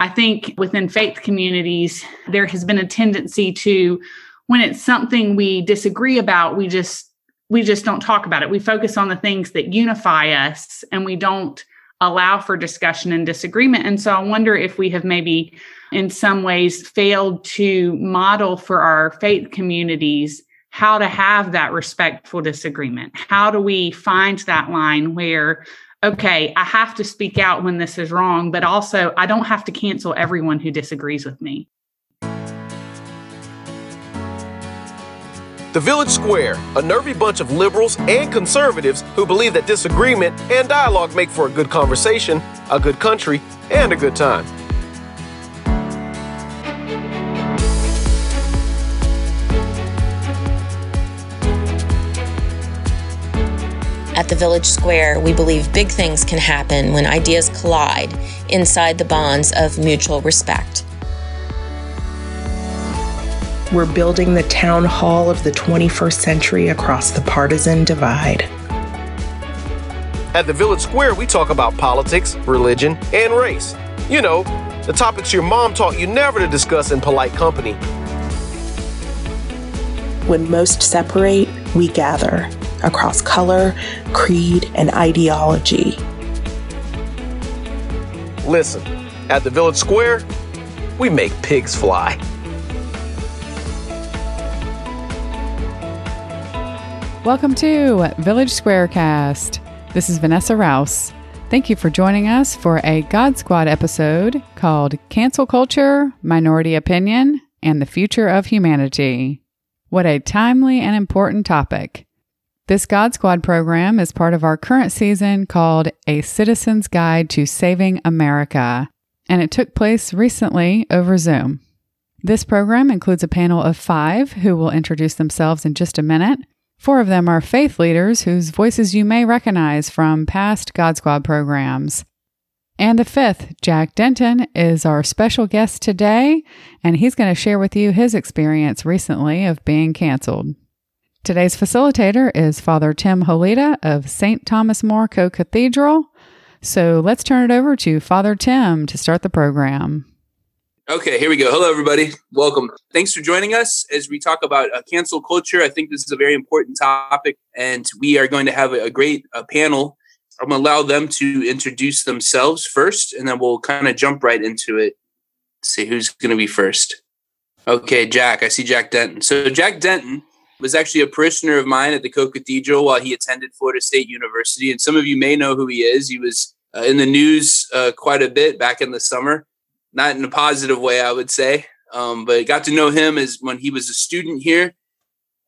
I think within faith communities, there has been a tendency to, when it's something we disagree about, we just we just don't talk about it. We focus on the things that unify us and we don't allow for discussion and disagreement. And so I wonder if we have maybe in some ways failed to model for our faith communities how to have that respectful disagreement. How do we find that line where okay, I have to speak out when this is wrong, but also I don't have to cancel everyone who disagrees with me. The Village Square, a nervy bunch of liberals and conservatives who believe that disagreement and dialogue make for a good conversation, a good country, and a good time. At the Village Square, we believe big things can happen when ideas collide inside the bonds of mutual respect. We're building the town hall of the 21st century across the partisan divide. At the Village Square, we talk about politics, religion, and race. You know, the topics your mom taught you never to discuss in polite company. When most separate, we gather across color, creed, and ideology. Listen, at the Village Square, we make pigs fly. Welcome to Village Squarecast. This is Vanessa Rouse. Thank you for joining us for a God Squad episode called Cancel Culture, Minority Opinion, and the Future of Humanity. What a timely and important topic. This God Squad program is part of our current season called A Citizen's Guide to Saving America, and it took place recently over Zoom. This program includes a panel of five who will introduce themselves in just a minute. Four of them are faith leaders whose voices you may recognize from past God Squad programs. And the fifth, Jack Denton, is our special guest today, and he's going to share with you his experience recently of being canceled. Today's facilitator is Father Tim Holeda of St. Thomas More Co Cathedral. So let's turn it over to Father Tim to start the program. Okay, here we go. Hello, everybody. Welcome. Thanks for joining us as we talk about uh, cancel culture. I think this is a very important topic, and we are going to have a, great uh, panel. I'm to allow them to introduce themselves first, and then we'll kind of jump right into it. see who's going to be first. Okay, Jack. I see Jack Denton. So, Jack Denton was actually a parishioner of mine at the Co Cathedral while he attended Florida State University. And some of you may know who he is. He was uh, in the news uh, quite a bit back in the summer not in a positive way, I would say. Um, but got to know him as when he was a student here.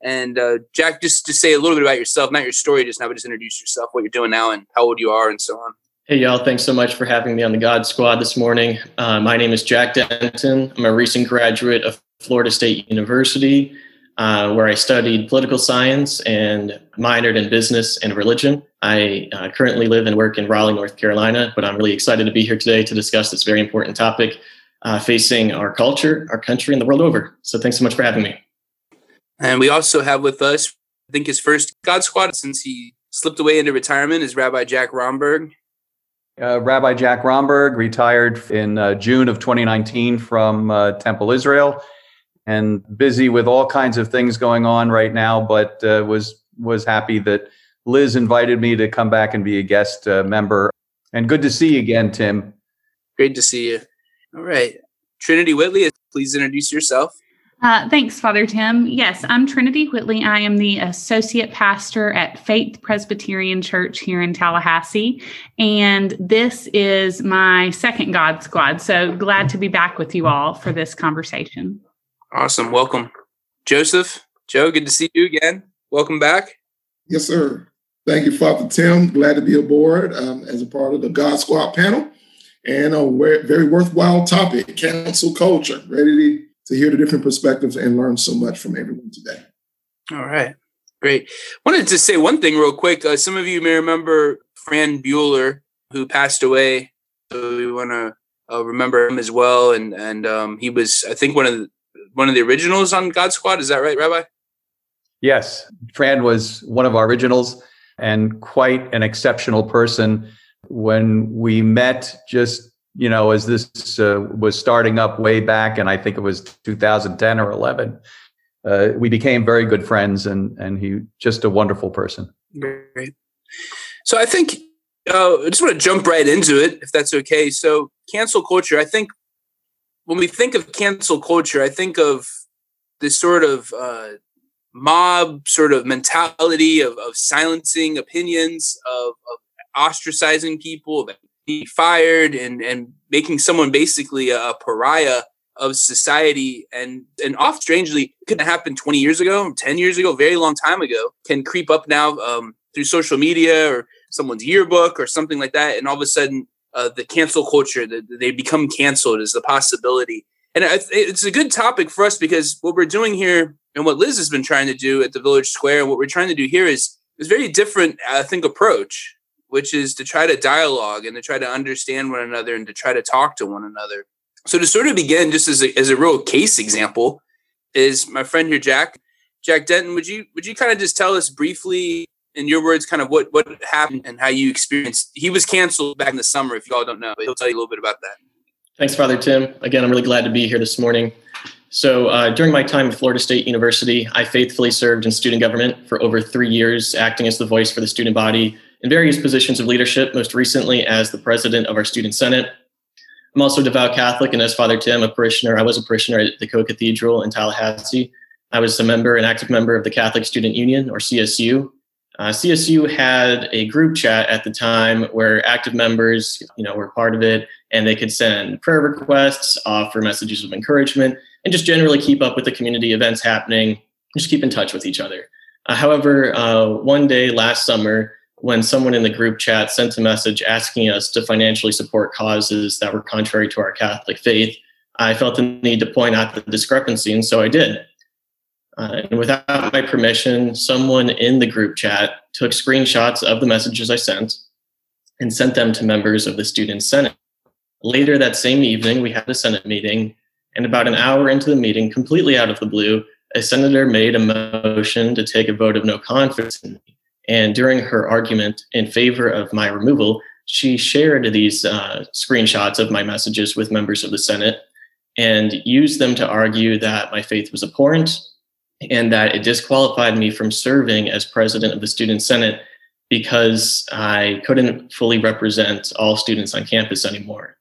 And uh, Jack, just to say a little bit about yourself, not your story just now, but just introduce yourself, what you're doing now, and how old you are, and so on. Hey, y'all. Thanks so much for having me on the God Squad this morning. Uh, my name is Jack Denton. I'm a recent graduate of Florida State University, uh, where I studied political science and minored in business and religion. I uh, currently live and work in Raleigh, North Carolina, but I'm really excited to be here today to discuss this very important topic uh, facing our culture, our country, and the world over. So thanks so much for having me. And we also have with us, I think his first God Squad since he slipped away into retirement is Rabbi Jack Romberg. Uh, Rabbi Jack Romberg retired in uh, June of 2019 from uh, Temple Israel and busy with all kinds of things going on right now, but uh, was was happy that Liz invited me to come back and be a guest uh, member. And good to see you again, Tim. Great to see you. All right. Trinity Whitley, please introduce yourself. Uh, thanks, Father Tim. Yes, I'm Trinity Whitley. I am the associate pastor at Faith Presbyterian Church here in Tallahassee. And this is my second God Squad. So glad to be back with you all for this conversation. Awesome. Welcome. Joseph, Joe, good to see you again. Welcome back. Yes, sir. Thank you, Father Tim. Glad to be aboard um, as a part of the God Squad panel and a very worthwhile topic cancel culture. Ready to, to hear the different perspectives and learn so much from everyone today. All right. Great. Wanted to say one thing real quick. Uh, some of you may remember Fran Bueller, who passed away. So we want to uh, remember him as well. And and um, he was, I think, one of the one of the originals on God Squad. Is that right, Rabbi? Yes, Fran was one of our originals and quite an exceptional person. When we met just you know, as this uh, was starting up way back, and I think it was 2010 or 11, uh, we became very good friends, and and he just a wonderful person. Great. So I think uh, I just want to jump right into it, if that's okay. So cancel culture. I think when we think of cancel culture, I think of this sort of uh, mob sort of mentality of, of silencing opinions, of, of ostracizing people, of being fired, and and making someone basically a, pariah of society. And and off strangely could have happened 20 years ago, 10 years ago, very long time ago, can creep up now um, through social media or someone's yearbook or something like that, and all of a sudden uh, the cancel culture that they become canceled is the possibility. And it's a good topic for us because what we're doing here and what Liz has been trying to do at the Village Square and what we're trying to do here is is very different, I think, approach, which is to try to dialogue and to try to understand one another and to try to talk to one another. So to sort of begin, just as a, as a real case example, is my friend here, Jack. Jack Denton, would you would you kind of just tell us briefly in your words, kind of what what happened and how you experienced. He was canceled back in the summer. If you all don't know, but he'll tell you a little bit about that. Thanks, Father Tim. Again, I'm really glad to be here this morning. So, uh, during my time at Florida State University, I faithfully served in student government for over three years, acting as the voice for the student body in various positions of leadership, most recently as the president of our student senate. I'm also a devout Catholic, and as Father Tim, a parishioner, I was a parishioner at the Co Cathedral in Tallahassee. I was a member, an active member of the Catholic Student Union, or CSU, uh, CSU had a group chat at the time where active members, you know, were part of it, and they could send prayer requests, offer messages of encouragement, and just generally keep up with the community events happening. Just keep in touch with each other. Uh, however, uh, one day last summer, when someone in the group chat sent a message asking us to financially support causes that were contrary to our Catholic faith, I felt the need to point out the discrepancy, and so I did. Uh, and without my permission, someone in the group chat took screenshots of the messages I sent and sent them to members of the Student Senate. Later that same evening, we had a Senate meeting, and about an hour into the meeting, completely out of the blue, a senator made a motion to take a vote of no confidence in me. And during her argument in favor of my removal, she shared these uh, screenshots of my messages with members of the Senate and used them to argue that my faith was abhorrent and that it disqualified me from serving as president of the Student Senate because I couldn't fully represent all students on campus anymore.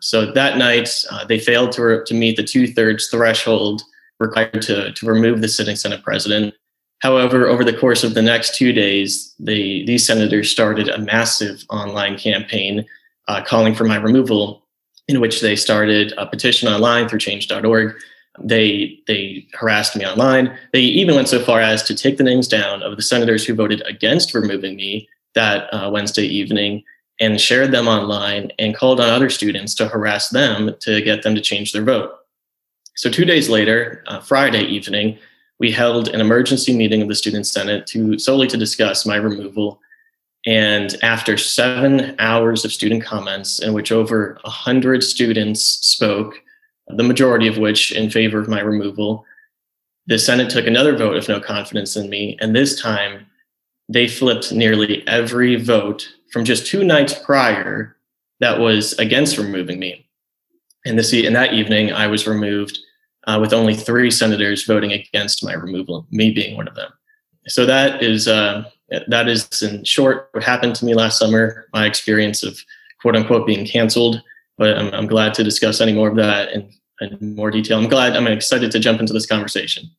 So that night, uh, they failed to, to meet the two thirds threshold required to, to remove the sitting Senate president. However, over the course of the next two days, these senators started a massive online campaign uh, calling for my removal, in which they started a petition online through change.org they they harassed me online. They even went so far as to take the names down of the senators who voted against removing me that uh, Wednesday evening and shared them online and called on other students to harass them to get them to change their vote. So two days later, uh, Friday evening, we held an emergency meeting of the Student Senate to solely to discuss my removal. And after seven hours of student comments, in which over a hundred students spoke, the majority of which in favor of my removal. The Senate took another vote of no confidence in me, and this time they flipped nearly every vote from just two nights prior that was against removing me. And this in that evening, I was removed uh, with only three senators voting against my removal, me being one of them. So that is uh, that is in short what happened to me last summer. My experience of quote unquote being canceled but I'm, I'm glad to discuss any more of that in, in more detail. I'm glad, I'm excited to jump into this conversation.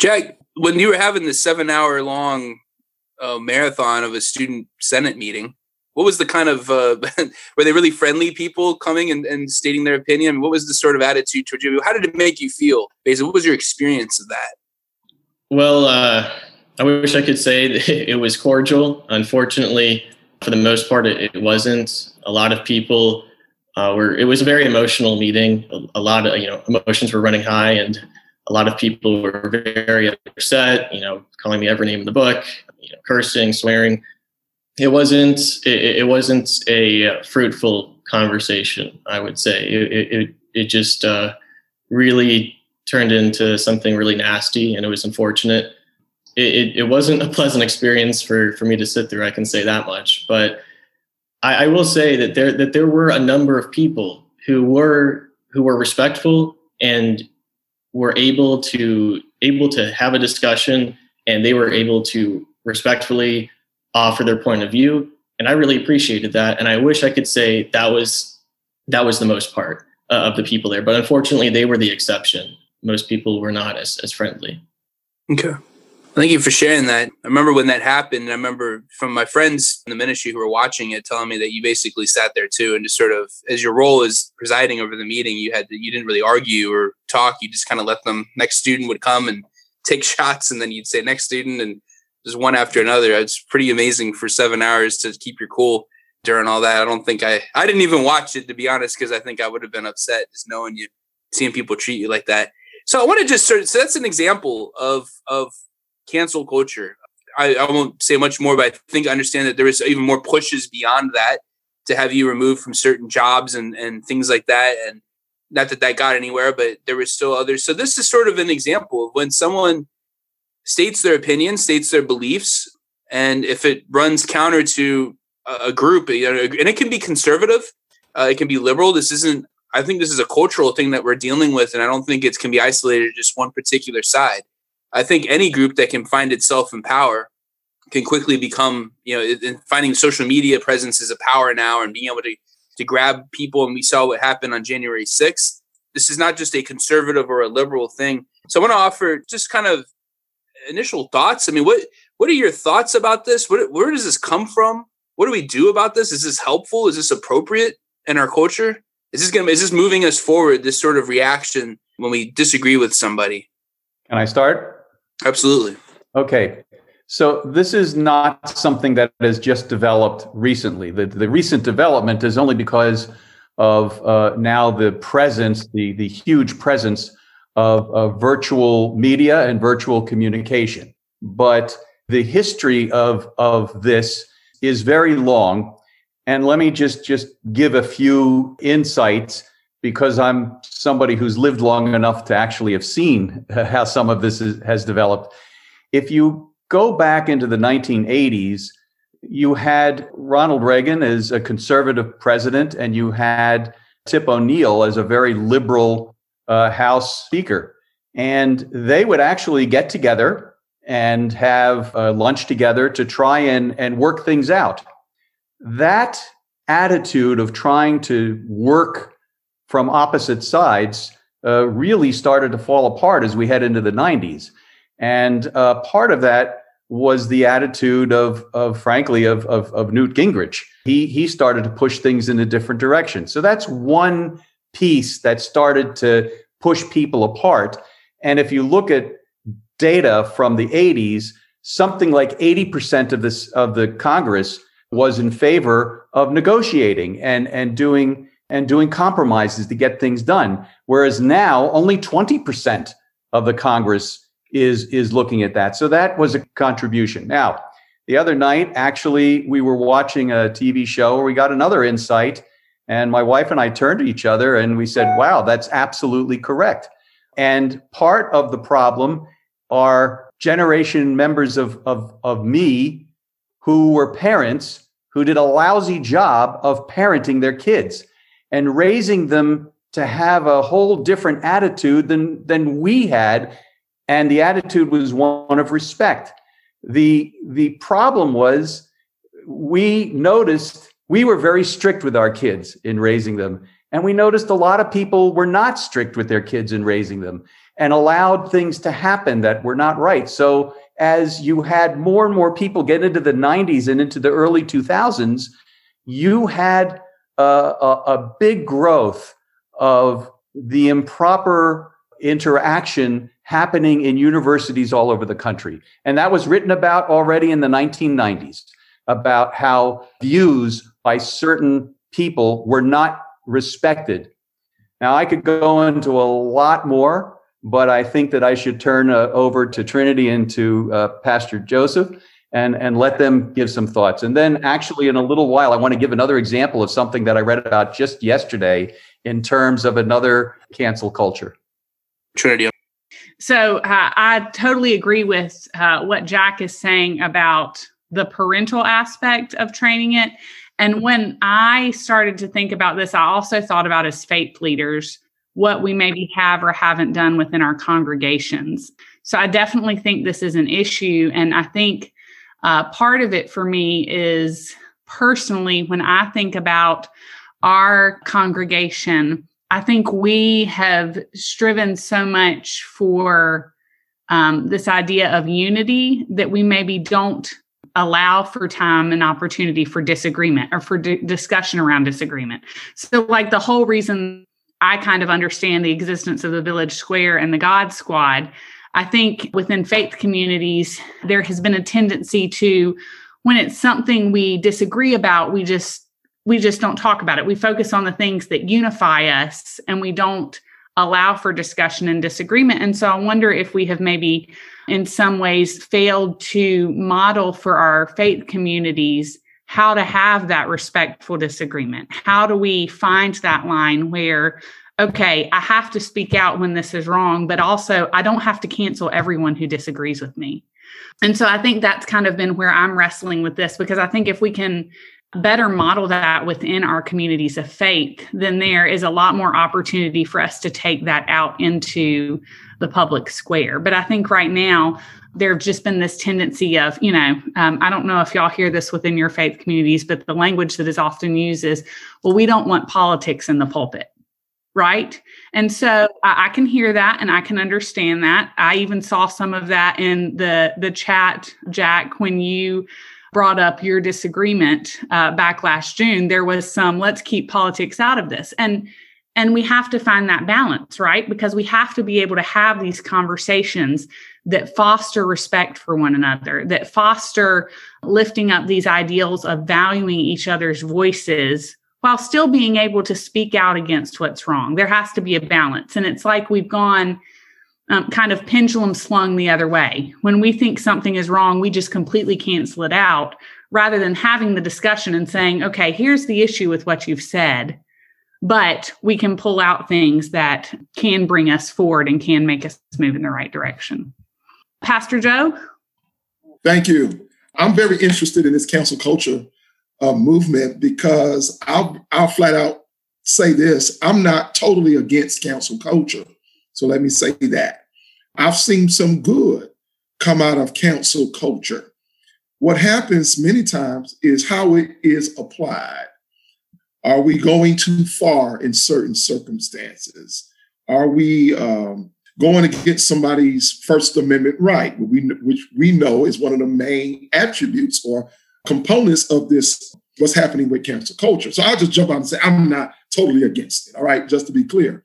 Jack, when you were having the seven hour long uh, marathon of a student senate meeting, what was the kind of uh, were they really friendly people coming and, and stating their opinion? What was the sort of attitude towards you? How did it make you feel? Basically, what was your experience of that? Well, uh, I wish I could say it was cordial. Unfortunately, for the most part, it, it wasn't. A lot of people uh, where it was a very emotional meeting. A, a, lot of you know emotions were running high, and a lot of people were very upset. You know, calling me every name in the book, you know, cursing, swearing. It wasn't. It, it wasn't a fruitful conversation. I would say it. It, it just uh, really turned into something really nasty, and it was unfortunate. It, it, it wasn't a pleasant experience for for me to sit through. I can say that much, but I, I will say that there that there were a number of people who were who were respectful and were able to able to have a discussion and they were able to respectfully offer their point of view and i really appreciated that and i wish i could say that was that was the most part uh, of the people there but unfortunately they were the exception most people were not as, as friendly okay Thank you for sharing that. I remember when that happened. I remember from my friends in the ministry who were watching it telling me that you basically sat there too and just sort of, as your role is presiding over the meeting, you had to, you didn't really argue or talk. You just kind of let them. Next student would come and take shots, and then you'd say next student, and just one after another. It's pretty amazing for seven hours to keep your cool during all that. I don't think I I didn't even watch it to be honest because I think I would have been upset just knowing you, seeing people treat you like that. So I want to just sort so that's an example of of cancel culture. I, I won't say much more, but I think I understand that there is even more pushes beyond that to have you removed from certain jobs and, and things like that. And not that that got anywhere, but there was still others. So this is sort of an example of when someone states their opinion, states their beliefs, and if it runs counter to a, group, and it can be conservative, uh, it can be liberal. This isn't. I think this is a cultural thing that we're dealing with, and I don't think it can be isolated to just one particular side. I think any group that can find itself in power can quickly become, you know, finding social media presence as a power now and being able to to grab people. And we saw what happened on January 6th. This is not just a conservative or a liberal thing. So I want to offer just kind of initial thoughts. I mean, what what are your thoughts about this? What, where does this come from? What do we do about this? Is this helpful? Is this appropriate in our culture? Is this going? Is this moving us forward? This sort of reaction when we disagree with somebody. Can I start? Absolutely. Okay. So this is not something that has just developed recently. The, the recent development is only because of uh, now the presence, the, the huge presence of, of virtual media and virtual communication. But the history of, of this is very long. And let me just, just give a few insights because I'm somebody who's lived long enough to actually have seen how some of this is, has developed. If you go back into the 1980s, you had Ronald Reagan as a conservative president, and you had Tip O'Neill as a very liberal uh, House Speaker. And they would actually get together and have uh, lunch together to try and, and work things out. That attitude of trying to work from opposite sides uh, really started to fall apart as we head into the 90s. And uh, part of that was the attitude of, of frankly, of, of, of, Newt Gingrich. He, he started to push things in a different direction. So that's one piece that started to push people apart. And if you look at data from the 80s, something like 80% of this of the Congress was in favor of negotiating and, and doing and doing compromises to get things done. Whereas now only 20% of the Congress is, is looking at that. So that was a contribution. Now, the other night, actually, we were watching a TV show where we got another insight. And my wife and I turned to each other and we said, wow, that's absolutely correct. And part of the problem are generation members of, of, of me who were parents who did a lousy job of parenting their kids and raising them to have a whole different attitude than than we had and the attitude was one of respect the the problem was we noticed we were very strict with our kids in raising them and we noticed a lot of people were not strict with their kids in raising them and allowed things to happen that were not right so as you had more and more people get into the 90s and into the early 2000s you had a, a, a big growth of the improper interaction happening in universities all over the country. And that was written about already in the 1990s about how views by certain people were not respected. Now, I could go into a lot more, but I think that I should turn uh, over to Trinity and to uh, Pastor Joseph and, and let them give some thoughts. And then, actually, in a little while, I want to give another example of something that I read about just yesterday in terms of another cancel culture. Trinity. So uh, I totally agree with uh, what Jack is saying about the parental aspect of training it. And when I started to think about this, I also thought about as faith leaders what we maybe have or haven't done within our congregations. So I definitely think this is an issue. And I think uh, part of it for me is personally, when I think about our congregation, I think we have striven so much for um, this idea of unity that we maybe don't allow for time and opportunity for disagreement or for d- discussion around disagreement. So, like the whole reason I kind of understand the existence of the Village Square and the God Squad, I think within faith communities, there has been a tendency to, when it's something we disagree about, we just we just don't talk about it. We focus on the things that unify us and we don't allow for discussion and disagreement. And so I wonder if we have maybe in some ways failed to model for our faith communities how to have that respectful disagreement. How do we find that line where, okay, I have to speak out when this is wrong, but also I don't have to cancel everyone who disagrees with me. And so I think that's kind of been where I'm wrestling with this because I think if we can better model that within our communities of faith, then there is a lot more opportunity for us to take that out into the public square. But I think right now, there have just been this tendency of, you know, um, I don't know if y'all hear this within your faith communities, but the language that is often used is, well, we don't want politics in the pulpit. Right. And so I, can hear that and I can understand that. I even saw some of that in the the chat, Jack, when you brought up your disagreement uh, back last June, there was some let's keep politics out of this. And and we have to find that balance, right? Because we have to be able to have these conversations that foster respect for one another, that foster lifting up these ideals of valuing each other's voices while still being able to speak out against what's wrong. There has to be a balance. And it's like we've gone um, kind of pendulum slung the other way. When we think something is wrong, we just completely cancel it out rather than having the discussion and saying, okay, here's the issue with what you've said. But we can pull out things that can bring us forward and can make us move in the right direction. Pastor Joe? Thank you. I'm very interested in this cancel culture uh, movement because I'll, I'll flat out say this I'm not totally against cancel culture. So let me say that. I've seen some good come out of cancel culture. What happens many times is how it is applied. Are we going too far in certain circumstances? Are we um, going against somebody's First Amendment right, which we know is one of the main attributes or components of this, what's happening with cancel culture? So I'll just jump out and say, I'm not totally against it, all right, just to be clear.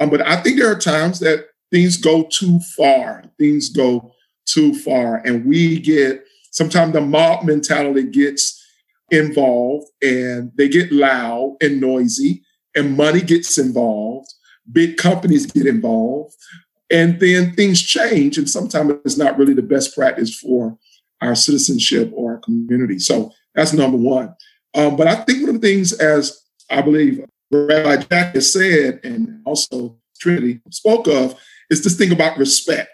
Um, but I think there are times that things go too far. Things go too far, and we get sometimes the mob mentality gets involved, and they get loud and noisy, and money gets involved. Big companies get involved, and then things change. And sometimes it's not really the best practice for our citizenship or our community. So that's number one. Um, but I think one of the things, as I believe Rabbi Jack has said, and also Trinity spoke of, is this thing about respect.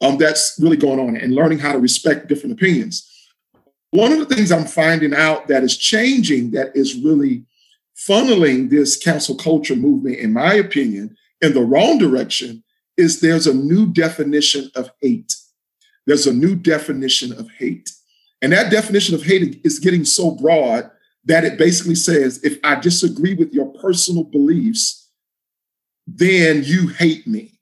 Um, that's really going on and learning how to respect different opinions. One of the things I'm finding out that is changing, that is really funneling this cancel culture movement, in my opinion, in the wrong direction, is there's a new definition of hate. There's a new definition of hate. And that definition of hate is getting so broad that it basically says if I disagree with your personal beliefs, then you hate me.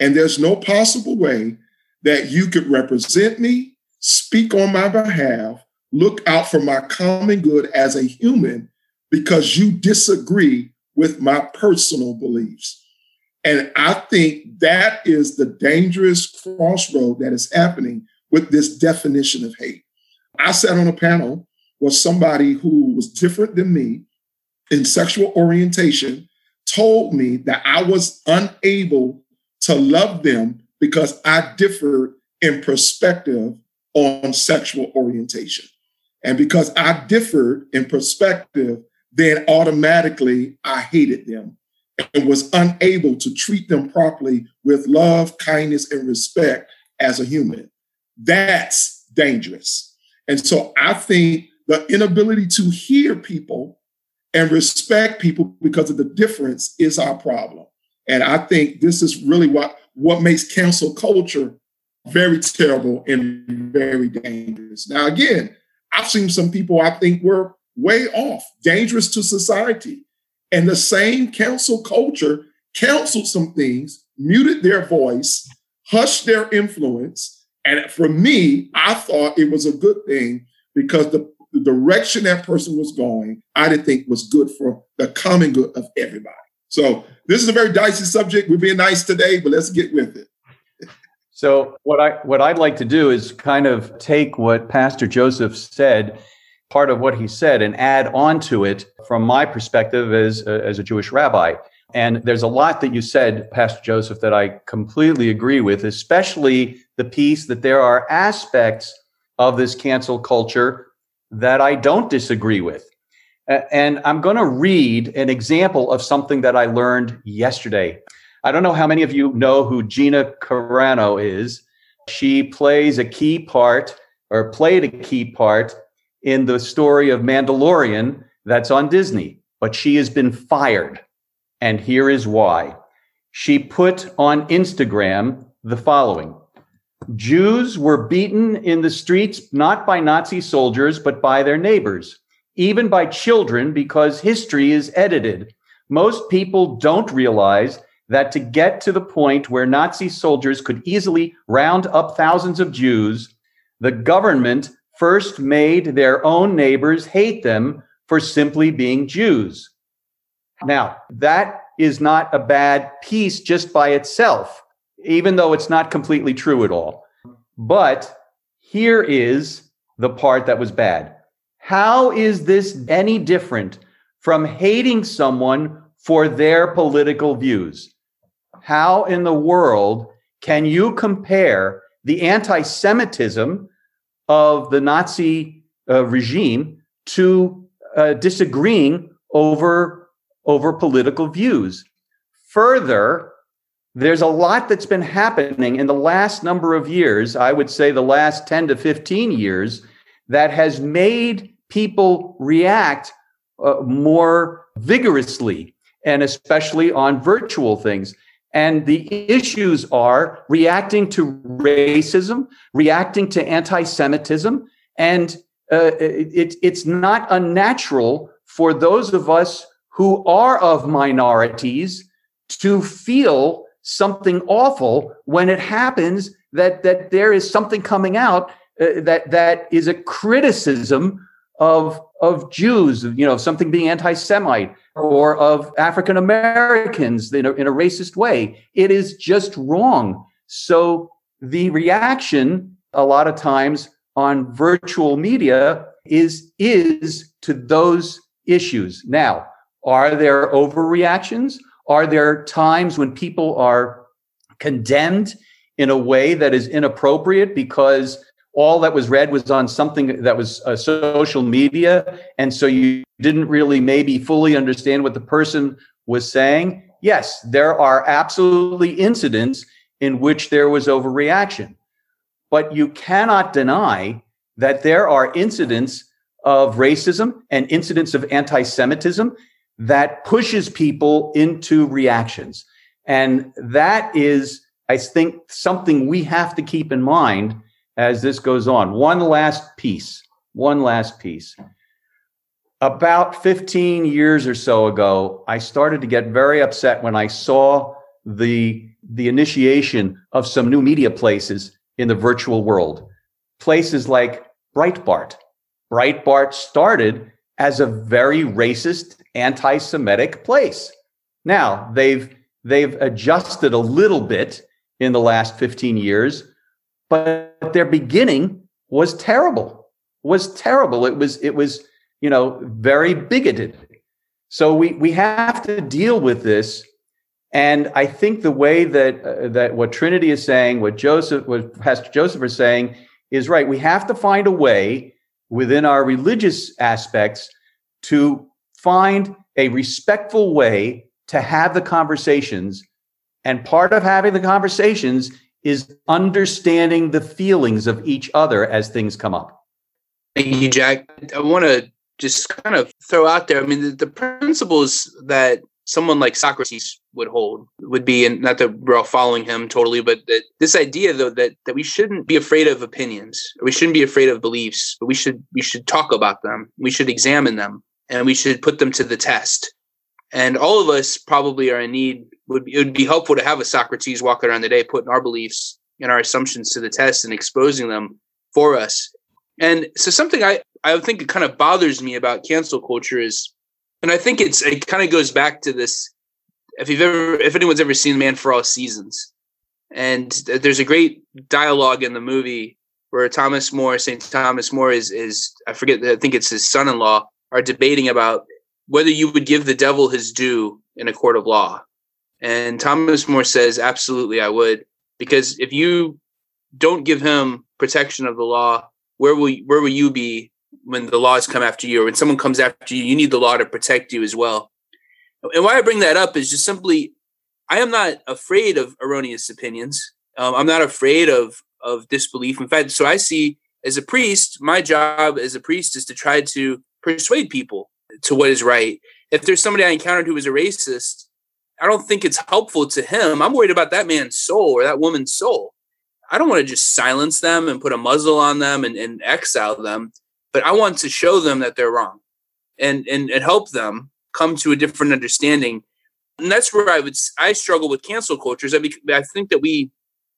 And there's no possible way that you could represent me, speak on my behalf, look out for my common good as a human because you disagree with my personal beliefs. And I think that is the dangerous crossroad that is happening with this definition of hate. I sat on a panel was somebody who was different than me in sexual orientation told me that I was unable to love them because I differed in perspective on sexual orientation. And because I differed in perspective, then automatically I hated them and was unable to treat them properly with love, kindness, and respect as a human. That's dangerous. And so I think the inability to hear people and respect people because of the difference is our problem. And I think this is really what, what makes cancel culture very terrible and very dangerous. Now, again, I've seen some people I think were way off, dangerous to society. And the same cancel culture counseled some things, muted their voice, hushed their influence. And for me, I thought it was a good thing because the, the direction that person was going, I didn't think was good for the common good of everybody. So this is a very dicey subject. We're being nice today, but let's get with it. So what I what I'd like to do is kind of take what Pastor Joseph said, part of what he said, and add on to it from my perspective as as a Jewish rabbi. And there's a lot that you said, Pastor Joseph, that I completely agree with, especially the piece that there are aspects of this cancel culture that I don't disagree with. And I'm going to read an example of something that I learned yesterday. I don't know how many of you know who Gina Carano is. She plays a key part or played a key part in the story of Mandalorian that's on Disney, but she has been fired. And here is why. She put on Instagram the following Jews were beaten in the streets not by Nazi soldiers, but by their neighbors, even by children, because history is edited. Most people don't realize that to get to the point where Nazi soldiers could easily round up thousands of Jews, the government first made their own neighbors hate them for simply being Jews. Now, that is not a bad piece just by itself, even though it's not completely true at all. But here is the part that was bad. How is this any different from hating someone for their political views? how in the world can you compare the anti Semitism of the Nazi uh, regime to uh, disagreeing over, over political views? Further, there's a lot that's been happening in the last number of years, I would say the last 10 to 15 years, that has made people react uh, more vigorously and especially on virtual things. And the issues are reacting to racism, reacting to anti Semitism. And uh, it, it's not unnatural for those of us who are of minorities to feel something awful when it happens that, that there is something coming out uh, that, that is a criticism of, of Jews, you know, something being anti Semite or of African Americans in a, in a racist way. It is just wrong. So the reaction a lot of times on virtual media is is to those issues. Now, are there overreactions? Are there times when people are condemned in a way that is inappropriate because all that was read was on something that was uh, social media. And so you didn't really maybe fully understand what the person was saying. Yes there are absolutely incidents in which there was overreaction. But you cannot deny that there are incidents of racism and incidents of anti-semitism that pushes people into reactions. And that is i think something we have to keep in mind as this goes on. One last piece, one last piece. About 15 years or so ago, I started to get very upset when I saw the, the initiation of some new media places in the virtual world. Places like Breitbart. Breitbart started as a very racist, anti Semitic place. Now, they've, they've adjusted a little bit in the last 15 years, but their beginning was terrible was terrible. It was it was you know very bigoted. So we we have to deal with this. And i think the way that uh, that what trinity is saying what joseph what pastor joseph is saying is right. We have to find a way within our religious aspects to find a respectful way to have the conversations. And part of having the conversations is understanding the feelings of each other as things come up. Thank you, Jack. I want to just kind of throw out there. I mean, the, the, principles that someone like Socrates would hold would be, and not that we're all following him totally, but that this idea though that that we shouldn't be afraid of opinions, we shouldn't be afraid of beliefs, but we should we should talk about them, we should examine them, and we should put them to the test. And all of us probably are in need. Would be, it would be helpful to have a Socrates walking around the day, putting our beliefs and our assumptions to the test and exposing them for us. And so something I I think it kind of bothers me about cancel culture is, and I think it's it kind of goes back to this. If you've ever, if anyone's ever seen Man for All Seasons, and there's a great dialogue in the movie where Thomas More, St. Thomas More is is I forget, I think it's his son-in-law, are debating about whether you would give the devil his due in a court of law. And Thomas More says, absolutely, I would, because if you don't give him protection of the law, where will where will you be when the laws come after you? Or when someone comes after you you need the law to protect you as well. And why i bring that up is just simply i am not afraid of erroneous opinions. Um, i'm not afraid of of disbelief. In fact so i see as a priest my job as a priest is to try to persuade people to what is right if there's somebody i encountered who was a racist i don't think it's helpful to him i'm worried about that man's soul or that woman's soul I don't want to just silence them and put a muzzle on them and, and exile them, but I want to show them that they're wrong and, and, and help them come to a different understanding. And that's where I would, I struggle with cancel cultures. I, I think that we,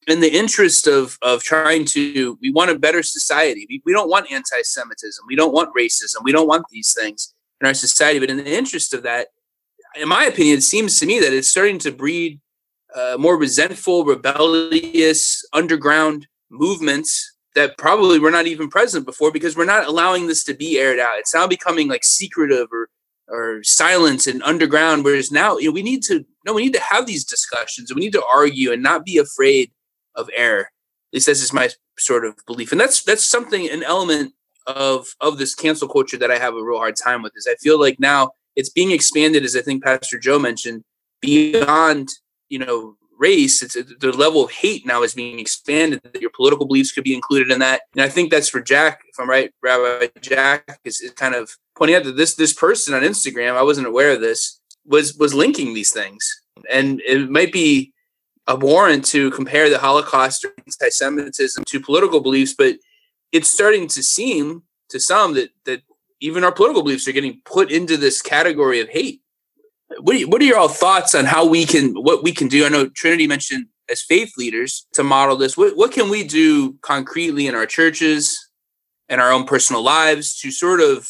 in the interest of, of trying to, we want a better society. We, we don't want anti-Semitism. We don't want racism. We don't want these things in our society. But in the interest of that, in my opinion, it seems to me that it's starting to breed uh, more resentful, rebellious, underground movements that probably were not even present before because we're not allowing this to be aired out. It's now becoming like secretive or or silent and underground. Whereas now, you know, we need to no, we need to have these discussions. We need to argue and not be afraid of error. At least this is my sort of belief, and that's that's something an element of of this cancel culture that I have a real hard time with. Is I feel like now it's being expanded, as I think Pastor Joe mentioned, beyond you know race it's the level of hate now is being expanded that your political beliefs could be included in that and i think that's for jack if i'm right rabbi jack is, is kind of pointing out that this this person on instagram i wasn't aware of this was was linking these things and it might be abhorrent to compare the holocaust or anti-semitism to political beliefs but it's starting to seem to some that that even our political beliefs are getting put into this category of hate what are, what are your all thoughts on how we can what we can do? I know Trinity mentioned as faith leaders to model this. What what can we do concretely in our churches and our own personal lives to sort of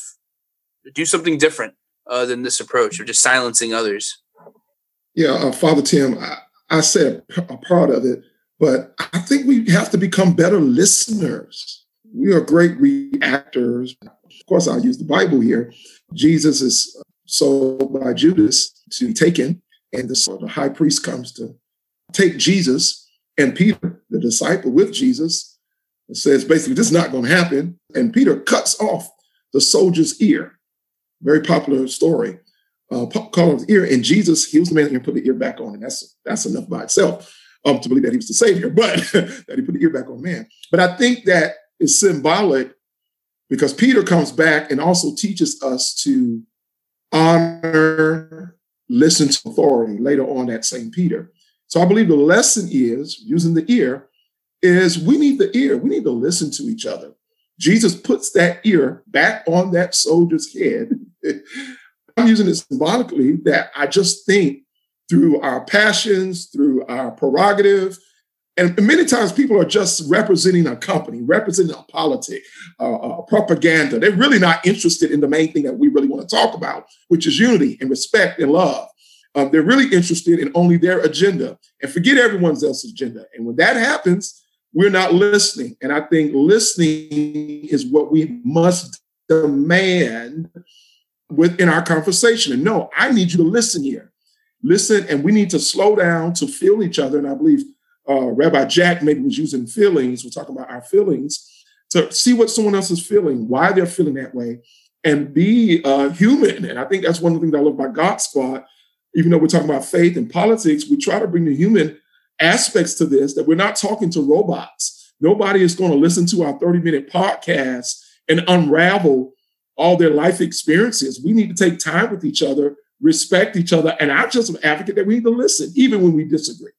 do something different uh, than this approach of just silencing others? Yeah, uh, Father Tim, I, I said a part of it, but I think we have to become better listeners. We are great reactors. Of course, I'll use the Bible here. Jesus is sold by Judas to be taken. And the, high priest comes to take Jesus and Peter, the disciple with Jesus, says basically this is not going to happen. And Peter cuts off the soldier's ear. Very popular story. Uh, off his ear, and Jesus heals the man and put the ear back on. And that's that's enough by itself um, to believe that he was the savior, but that he put the ear back on man. But I think that is symbolic because Peter comes back and also teaches us to honor, listen to authority later on that St. Peter. So I believe the lesson is using the ear is we need the ear. We need to listen to each other. Jesus puts that ear back on that soldier's head. I'm using it symbolically that I just think through our passions, through our prerogative, and many times people are just representing a company, representing a politic, uh, uh, propaganda. They're really not interested in the main thing that we really want to talk about, which is unity and respect and love. Um, they're really interested in only their agenda and forget everyone else's agenda. And when that happens, we're not listening. And I think listening is what we must demand within our conversation. And no, I need you to listen here. Listen, and we need to slow down to feel each other. And I believe uh, Rabbi Jack maybe was using feelings. We're talking about our feelings to see what someone else is feeling, why they're feeling that way, and be uh, human. And I think that's one of the things I love about God Squad. Even though we're talking about faith and politics, we try to bring the human aspects to this. That we're not talking to robots. Nobody is going to listen to our 30 minute podcast and unravel all their life experiences. We need to take time with each other, respect each other, and I'm just an advocate that we need to listen, even when we disagree.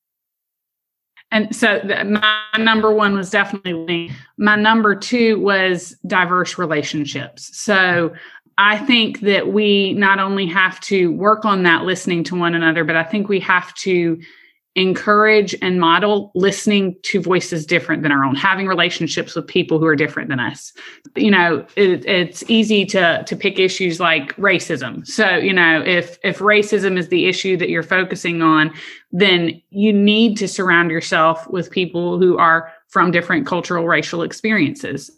And so my number one was definitely my number two was diverse relationships. So I think that we not only have to work on that listening to one another, but I think we have to encourage and model listening to voices different than our own having relationships with people who are different than us you know it, it's easy to to pick issues like racism so you know if if racism is the issue that you're focusing on then you need to surround yourself with people who are from different cultural racial experiences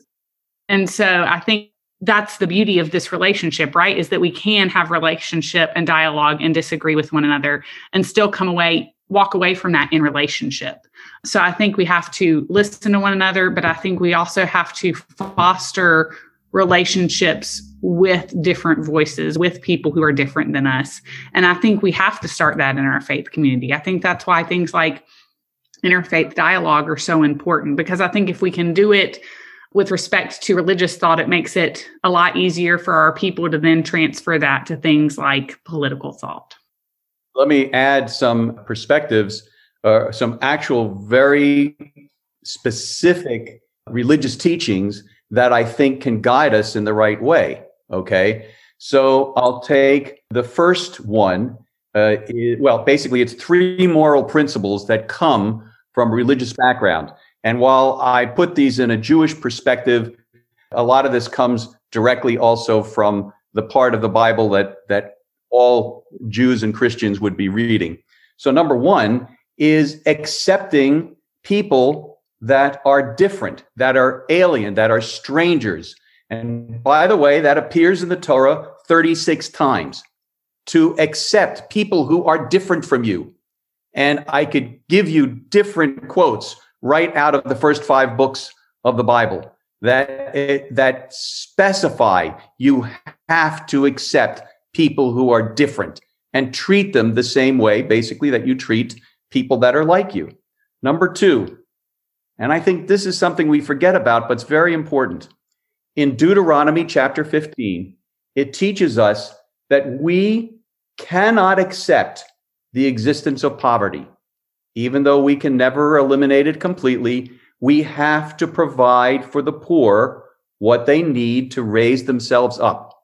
and so i think that's the beauty of this relationship, right? Is that we can have relationship and dialogue and disagree with one another and still come away walk away from that in relationship. So I think we have to listen to one another, but I think we also have to foster relationships with different voices, with people who are different than us. And I think we have to start that in our faith community. I think that's why things like interfaith dialogue are so important because I think if we can do it with respect to religious thought, it makes it a lot easier for our people to then transfer that to things like political thought. Let me add some perspectives, uh, some actual very specific religious teachings that I think can guide us in the right way. Okay. So I'll take the first one. Uh, well, basically, it's three moral principles that come from religious background. And while I put these in a Jewish perspective, a lot of this comes directly also from the part of the Bible that that all Jews and Christians would be reading. So, number one is accepting people that are different, that are alien, that are strangers. And by the way, that appears in the Torah 36 times to accept people who are different from you. And I could give you different quotes right out of the first five books of the Bible that, eh, that specify you have to accept people who are different and treat them the same way, basically, that you treat people that are like you. Number two, and I think this is something we forget about, but it's very important. In Deuteronomy chapter 15, it teaches us that we cannot accept the existence of poverty. Even though we can never eliminate it completely, we have to provide for the poor what they need to raise themselves up.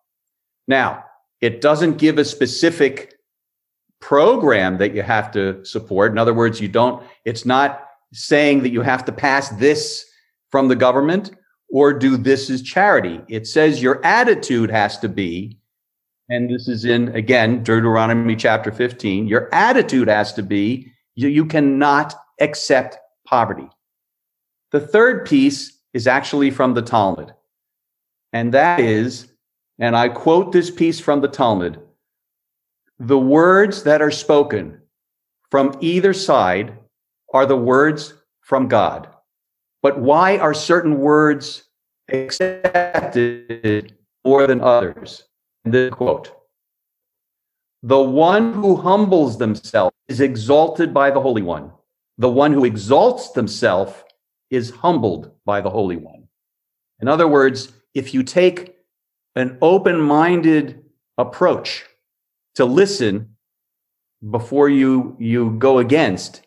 Now, it doesn't give a specific program that you have to support. In other words, you don't, it's not saying that you have to pass this from the government or do this as charity. It says your attitude has to be, and this is in, again, Deuteronomy chapter 15, your attitude has to be you, you cannot accept poverty. The third piece is actually from the Talmud, and that is and I quote this piece from the Talmud the words that are spoken from either side are the words from God. But why are certain words accepted more than others? The quote The one who humbles themselves is exalted by the Holy One. The one who exalts themselves is humbled by the Holy One. In other words, if you take an open minded approach to listen before you, you go against,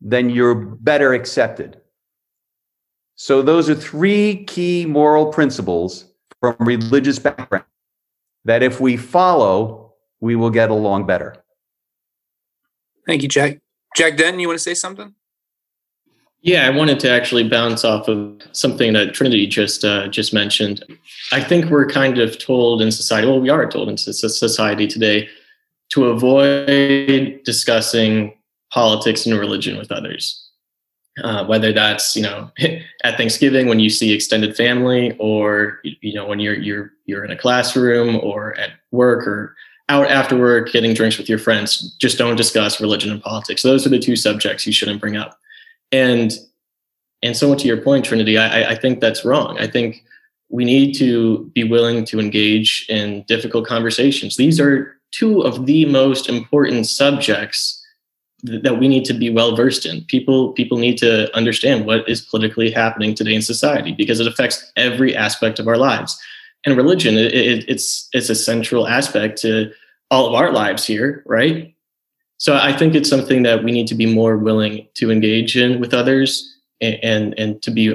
then you're better accepted. So, those are three key moral principles from religious background that if we follow, we will get along better. Thank you, Jack. Jack Denton, you want to say something? Yeah, I wanted to actually bounce off of something that Trinity just uh, just mentioned. I think we're kind of told in society, well, we are told in society today to avoid discussing politics and religion with others. Uh, whether that's you know at Thanksgiving when you see extended family, or you know when you're you're you're in a classroom or at work or out after work getting drinks with your friends, just don't discuss religion and politics. Those are the two subjects you shouldn't bring up and and so to your point trinity I, I think that's wrong i think we need to be willing to engage in difficult conversations these are two of the most important subjects th- that we need to be well versed in. People people need to understand what is politically happening today in society because it affects every aspect of our lives. And religion, it, it, it's it's a central aspect to all of our lives here, right? So I think it's something that we need to be more willing to engage in with others and and, and to be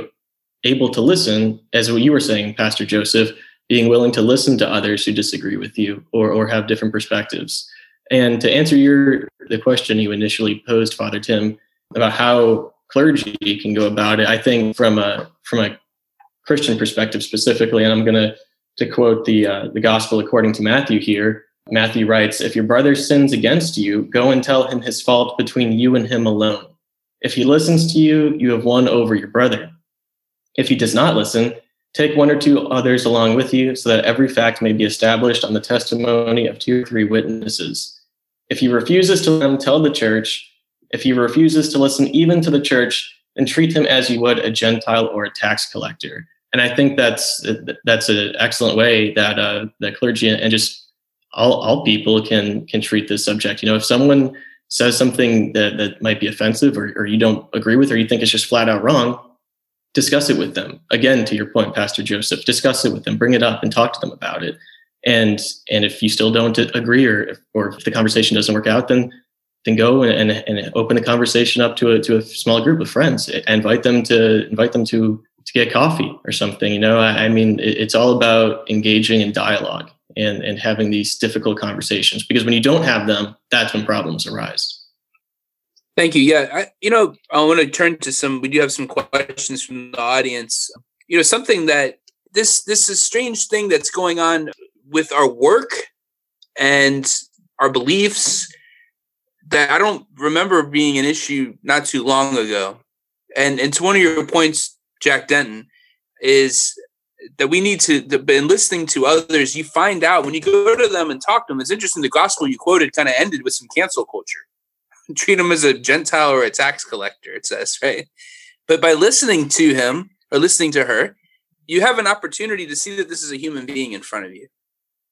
able to listen, as what you were saying, Pastor Joseph, being willing to listen to others who disagree with you or or have different perspectives. And to answer your the question you initially posed, Father Tim, about how clergy can go about it, I think from a from a Christian perspective specifically, and I'm going to to quote the uh, the Gospel according to Matthew here. Matthew writes, "If your brother sins against you, go and tell him his fault between you and him alone. If he listens to you, you have won over your brother. If he does not listen, take one or two others along with you, so that every fact may be established on the testimony of two or three witnesses." If he refuses to them, tell the church. If he refuses to listen even to the church, then treat him as you would a Gentile or a tax collector. And I think that's that's an excellent way that uh, that clergy and just all, all people can can treat this subject. You know, if someone says something that, that might be offensive or, or you don't agree with or you think it's just flat out wrong, discuss it with them. Again, to your point, Pastor Joseph, discuss it with them, bring it up and talk to them about it. And and if you still don't agree or if, or if the conversation doesn't work out then then go and, and, and open the conversation up to a to a small group of friends. Invite them to invite them to to get coffee or something. You know i, I mean it, it's all about engaging in dialogue and and having these difficult conversations because when you don't have them that's when problems arise. Thank you. Yeah I, you know i want to turn to some we do have some questions from the audience. You know something that this this is strange thing that's going on with our work and our beliefs that I don't remember being an issue not too long ago. And and to one of your points, Jack Denton, is that we need to in listening to others, you find out when you go to them and talk to them. It's interesting. The gospel you quoted kind of ended with some cancel culture. Treat him as a Gentile or a tax collector. It says right, but by listening to him or listening to her, you have an opportunity to see that this is a human being in front of you.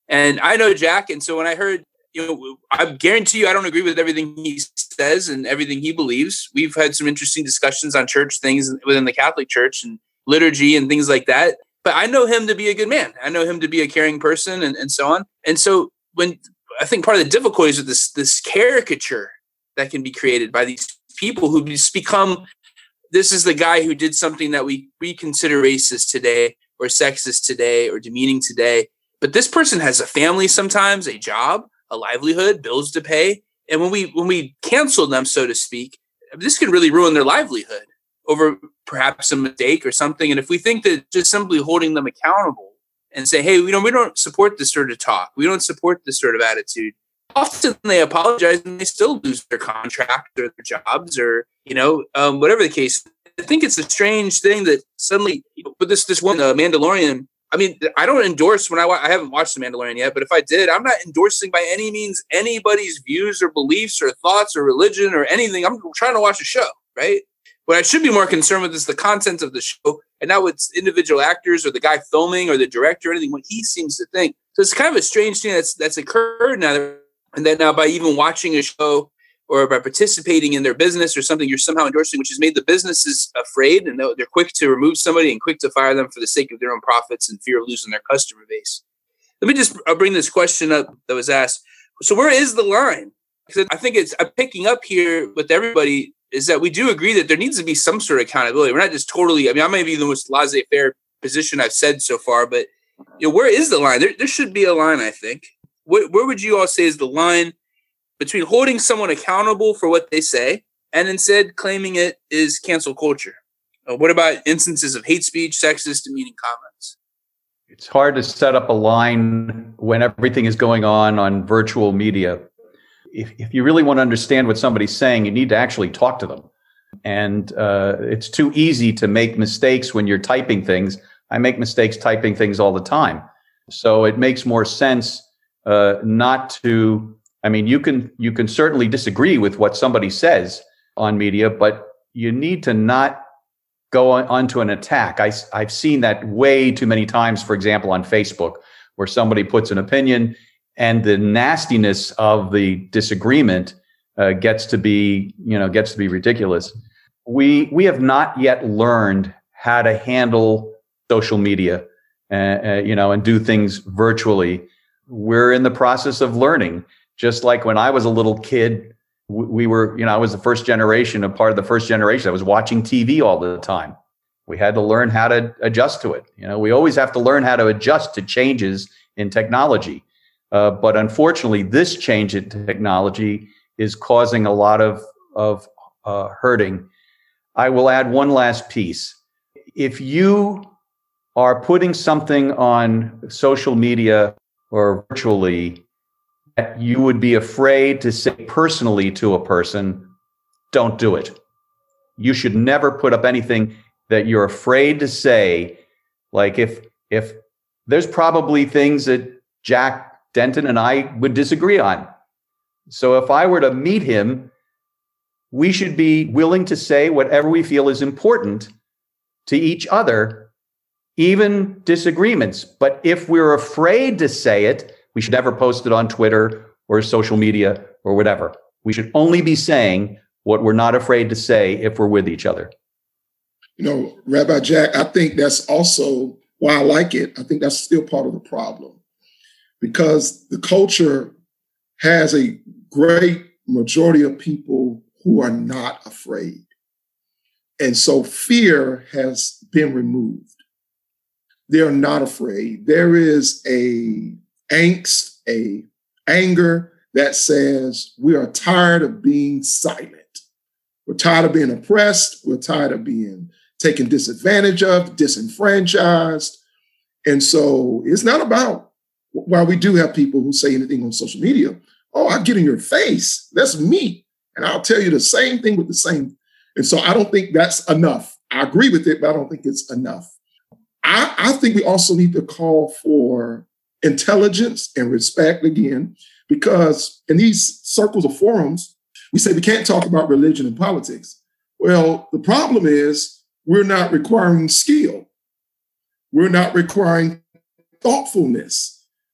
And I know Jack, and so when I heard, you know, I guarantee you, I don't agree with everything he says and everything he believes. We've had some interesting discussions on church things within the Catholic Church and liturgy and things like that. But I know him to be a good man. I know him to be a caring person and, and so on. And so when I think part of the difficulties with this this caricature that can be created by these people who just become this is the guy who did something that we we consider racist today or sexist today or demeaning today but this person has a family sometimes, a job, a livelihood, bills to pay. And when we when we cancel them, so to speak, this can really ruin their livelihood over perhaps a mistake or something. And if we think that just simply holding them accountable and say, hey, you know, we don't support this sort of talk, we don't support this sort of attitude, often they apologize and they still lose their contract or their jobs or you know um, whatever the case. I think it's a strange thing that suddenly, but this this one, uh, Mandalorian, I mean, I don't endorse when I I haven't watched The Mandalorian yet, but if I did, I'm not endorsing by any means anybody's views or beliefs or thoughts or religion or anything. I'm trying to watch a show, right? What I should be more concerned with is the content of the show and not what individual actors or the guy filming or the director or anything, what he seems to think. So it's kind of a strange thing that's that's occurred now. And then now by even watching a show or by participating in their business or something you're somehow endorsing, which has made the businesses afraid and they're quick to remove somebody and quick to fire them for the sake of their own profits and fear of losing their customer base. Let me just I'll bring this question up that was asked. So where is the line? Because I think it's I'm picking up here with everybody is that we do agree that there needs to be some sort of accountability. We're not just totally. I mean, I may be the most laissez-faire position I've said so far, but you know, where is the line? There, there should be a line. I think. Where, where would you all say is the line? between holding someone accountable for what they say and instead claiming it is cancel culture? Uh, what about instances of hate speech, sexist, demeaning comments? It's hard to set up a line when everything is going on on virtual media. If, if you really want to understand what somebody's saying, you need to actually talk to them. And uh, it's too easy to make mistakes when you're typing things. I make mistakes typing things all the time. So it makes more sense uh, not to I mean, you can you can certainly disagree with what somebody says on media, but you need to not go on, onto an attack. I, I've seen that way too many times. For example, on Facebook, where somebody puts an opinion, and the nastiness of the disagreement uh, gets to be you know gets to be ridiculous. We we have not yet learned how to handle social media, uh, uh, you know, and do things virtually. We're in the process of learning. Just like when I was a little kid, we were, you know, I was the first generation, a part of the first generation. I was watching TV all the time. We had to learn how to adjust to it. You know, we always have to learn how to adjust to changes in technology. Uh, but unfortunately, this change in technology is causing a lot of of uh, hurting. I will add one last piece. If you are putting something on social media or virtually that you would be afraid to say personally to a person, don't do it. You should never put up anything that you're afraid to say. Like if if there's probably things that Jack Denton and I would disagree on. So if I were to meet him, we should be willing to say whatever we feel is important to each other, even disagreements. But if we're afraid to say it, we should never post it on Twitter or social media or whatever. We should only be saying what we're not afraid to say if we're with each other. You know, Rabbi Jack, I think that's also why I like it. I think that's still part of the problem because the culture has a great majority of people who are not afraid. And so fear has been removed. They're not afraid. There is a angst, a anger that says we are tired of being silent. We're tired of being oppressed. We're tired of being taken disadvantage of, disenfranchised. And so it's not about while we do have people who say anything on social media, oh, I get in your face. That's me. And I'll tell you the same thing with the same. And so I don't think that's enough. I agree with it, but I don't think it's enough. I, I think we also need to call for intelligence and respect again, because in these circles of forums, we say we can't talk about religion and politics. Well, the problem is we're not requiring skill. We're not requiring thoughtfulness.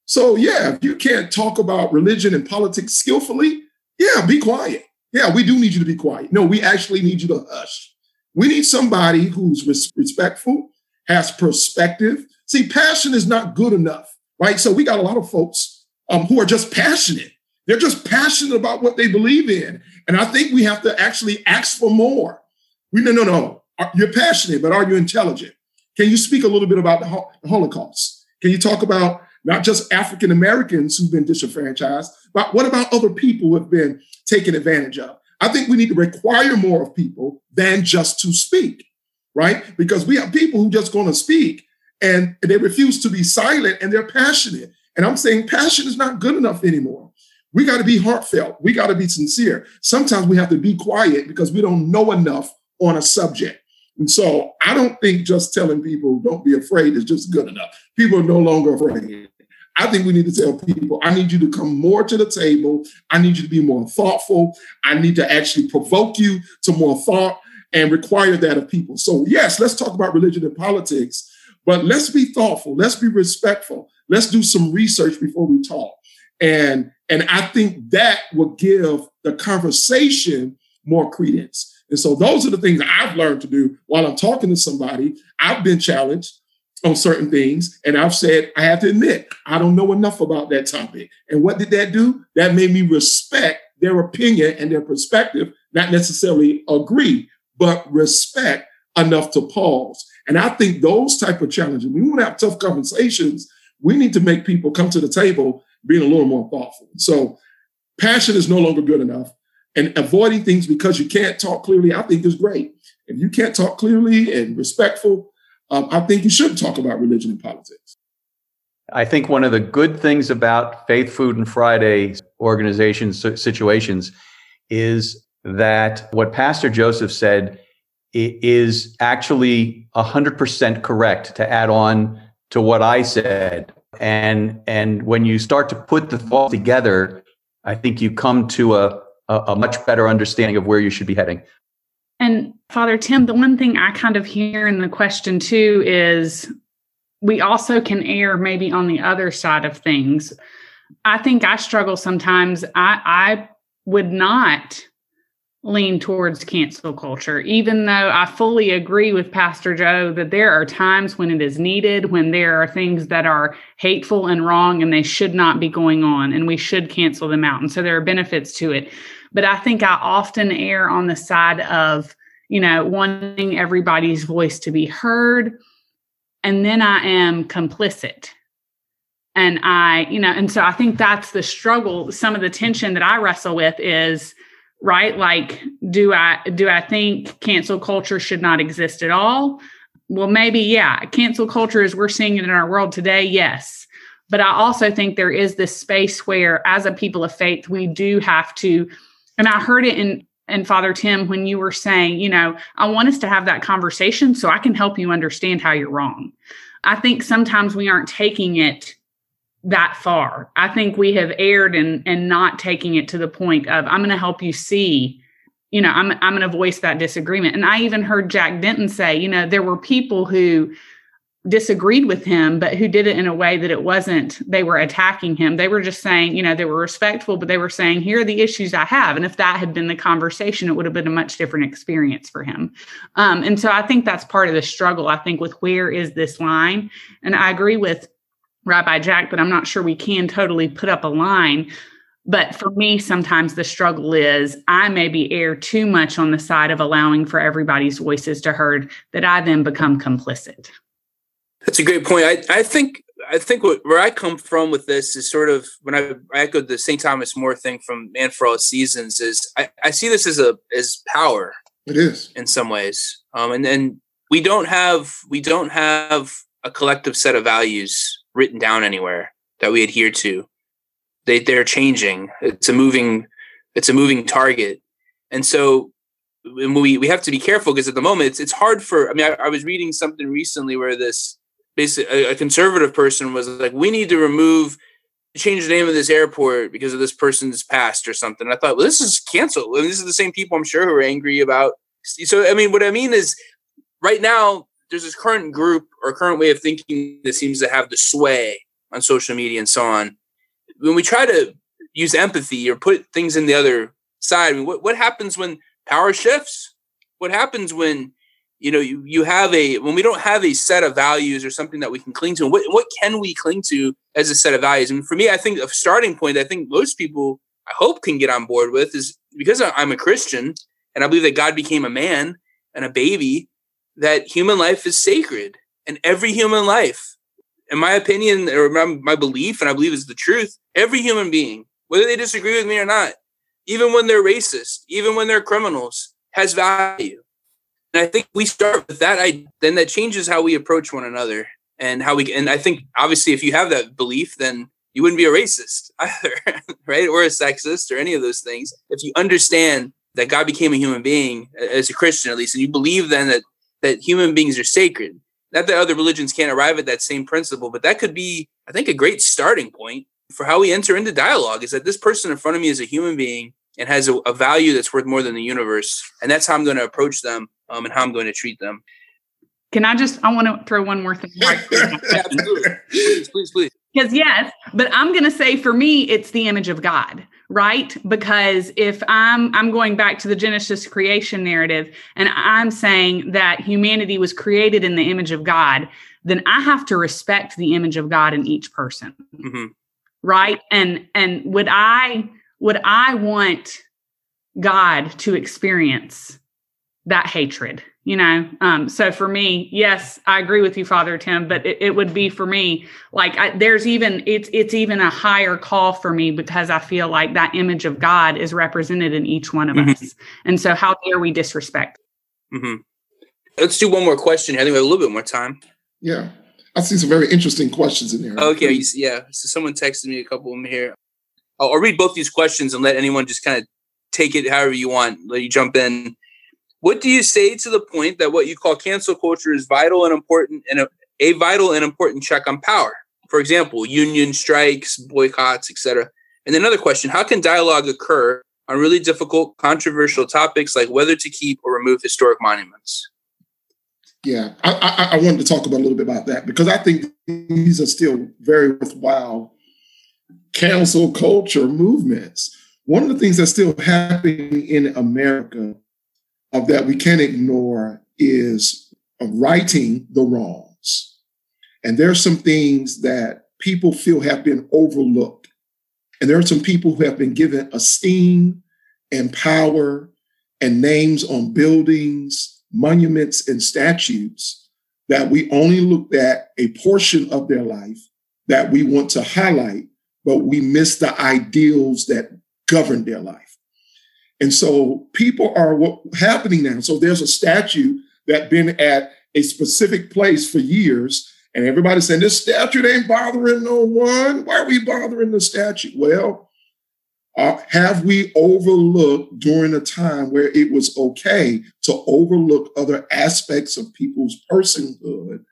So, yeah, if you can't talk about religion and politics skillfully, yeah, be quiet. Yeah, we do need you to be quiet. No, we actually need you to hush. We need somebody who's res- respectful, has perspective. See, passion is not good enough, right? So we got a lot of folks um, who are just passionate. They're just passionate about what they believe in. And I think we have to actually ask for more. We no, no, no. You're passionate, but are you intelligent? Can you speak a little bit about the Holocaust? Can you talk about not just African Americans who've been disenfranchised, but what about other people who have been taken advantage of? I think we need to require more of people than just to speak, right? Because we have people who just going to speak and they refuse to be silent and they're passionate. And I'm saying passion is not good enough anymore. We got to be heartfelt. We got to be sincere. Sometimes we have to be quiet because we don't know enough on a subject. And so I don't think just telling people don't be afraid is just good enough. People are no longer afraid. I think we need to tell people, I need you to come more to the table. I need you to be more thoughtful. I need to actually provoke you to more thought and require that of people. So, yes, let's talk about religion and politics, but let's be thoughtful. Let's be respectful. Let's do some research before we talk. And, and I think that will give the conversation more credence. And so those are the things I've learned to do while I'm talking to somebody. I've been challenged on certain things, and I've said, I have to admit, I don't know enough about that topic. And what did that do? That made me respect their opinion and their perspective, not necessarily agree, but respect enough to pause. And I think those type of challenges, we want to have tough conversations. We need to make people come to the table being a little more thoughtful. So passion is no longer good enough and avoiding things because you can't talk clearly, I think is great. If you can't talk clearly and respectful, um, I think you should talk about religion and politics. I think one of the good things about Faith Food and Friday organizations situations is that what Pastor Joseph said is actually 100% correct to add on to what I said. And, and when you start to put the thought together, I think you come to a, a, a much better understanding of where you should be heading. And Father Tim, the one thing I kind of hear in the question too is we also can err maybe on the other side of things. I think I struggle sometimes. I, I would not lean towards cancel culture, even though I fully agree with Pastor Joe that there are times when it is needed, when there are things that are hateful and wrong and they should not be going on and we should cancel them out. And so there are benefits to it. But I think I often err on the side of, you know, wanting everybody's voice to be heard. And then I am complicit. And I, you know, and so I think that's the struggle. Some of the tension that I wrestle with is, right like do i do i think cancel culture should not exist at all well maybe yeah cancel culture as we're seeing it in our world today yes but i also think there is this space where as a people of faith we do have to and i heard it in and father tim when you were saying you know i want us to have that conversation so i can help you understand how you're wrong i think sometimes we aren't taking it that far. I think we have erred and and not taking it to the point of I'm going to help you see, you know, I'm I'm going to voice that disagreement. And I even heard Jack Denton say, you know, there were people who disagreed with him but who did it in a way that it wasn't they were attacking him they were just saying you know they were respectful but they were saying here are the issues i have and if that had been the conversation it would have been a much different experience for him um, and so i think that's part of the struggle i think with where is this line and i agree with Rabbi Jack, but I'm not sure we can totally put up a line. But for me, sometimes the struggle is I maybe err too much on the side of allowing for everybody's voices to heard that I then become complicit. That's a great point. I, I think I think what, where I come from with this is sort of when I, I echoed the St. Thomas More thing from Man for All Seasons is I, I see this as a as power. It is in some ways, um, and then we don't have we don't have a collective set of values written down anywhere that we adhere to. They they're changing. It's a moving it's a moving target, and so we we have to be careful because at the moment it's it's hard for. I mean, I, I was reading something recently where this basically a, conservative person was like, we need to remove change the name of this airport because of this person's past or something. And I thought, well, this is canceled. Mean, this is the same people I'm sure who are angry about. So, I mean, what I mean is, right now there's this current group or current way of thinking that seems to have the sway on social media and so on. When we try to use empathy or put things in the other side, I mean, what, what happens when power shifts? What happens when you know you, you have a when we don't have a set of values or something that we can cling to? What what can we cling to as a set of values? And for me, I think a starting point I think most people I hope can get on board with is because I'm a Christian and I believe that God became a man and a baby that human life is sacred and every human life in my opinion or my, my belief and i believe is the truth every human being whether they disagree with me or not even when they're racist even when they're criminals has value and i think we start with that I, then that changes how we approach one another and how we and i think obviously if you have that belief then you wouldn't be a racist either right or a sexist or any of those things if you understand that god became a human being as a christian at least and you believe then that that human beings are sacred. Not that other religions can't arrive at that same principle, but that could be, I think, a great starting point for how we enter into dialogue is that this person in front of me is a human being and has a, a value that's worth more than the universe. And that's how I'm going to approach them um, and how I'm going to treat them. Can I just, I want to throw one more thing. Right Absolutely. Please, please, please. Because, yes, but I'm going to say for me, it's the image of God right because if i'm i'm going back to the genesis creation narrative and i'm saying that humanity was created in the image of god then i have to respect the image of god in each person mm-hmm. right and and would i would i want god to experience that hatred you know? Um, so for me yes i agree with you father tim but it, it would be for me like I, there's even it's it's even a higher call for me because i feel like that image of god is represented in each one of mm-hmm. us. And so how dare we disrespect? Mm-hmm. let's do one more question. I think we have a little bit more time. Yeah. I see some very interesting questions in there okay yeah. So someone texted me a couple of them here. I'll, I'll read both these questions and let anyone just kind of take it however you want. Let you jump in what do you say to the point that what you call cancel culture is vital and important and a, a vital and important check on power? For example, union strikes, boycotts, etc. And another question: How can dialogue occur on really difficult, controversial topics like whether to keep or remove historic monuments? Yeah, I, I, I, wanted to talk about a little bit about that because I think these are still very worthwhile cancel culture movements one of the things that's still happening in America uh, that we can't ignore is righting the wrongs. And there are some things that people feel have been overlooked. And there are some people who have been given esteem and power and names on buildings, monuments, and statues that we only looked at a portion of their life that we want to highlight, but we miss the ideals that govern their life. And so people are what happening now. So there's a statue that been at a specific place for years, and everybody's saying this statue ain't bothering no one. Why are we bothering the statue? Well, uh, have we overlooked during a time where it was okay to overlook other aspects of people's personhood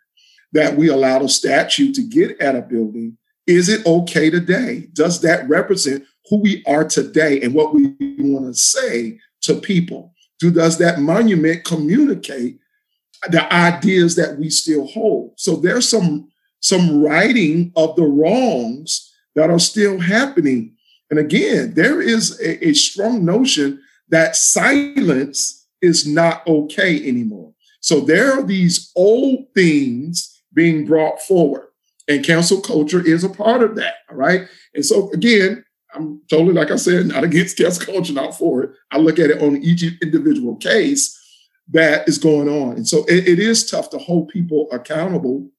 that we allowed a statue to get at a building? Is it okay today? Does that represent who we are today and what we want to say to people? Do does that monument communicate the ideas that we still hold? So there's some some writing of the wrongs that are still happening and again, there is a, a strong notion that silence is not okay anymore. So there are these old things being brought forward, and cancel culture is a part of that. All right. And so again, I'm totally, like I said, not against cancel culture, not for it. I look at it on each individual case that is going on. And so it, it is tough to hold people accountable.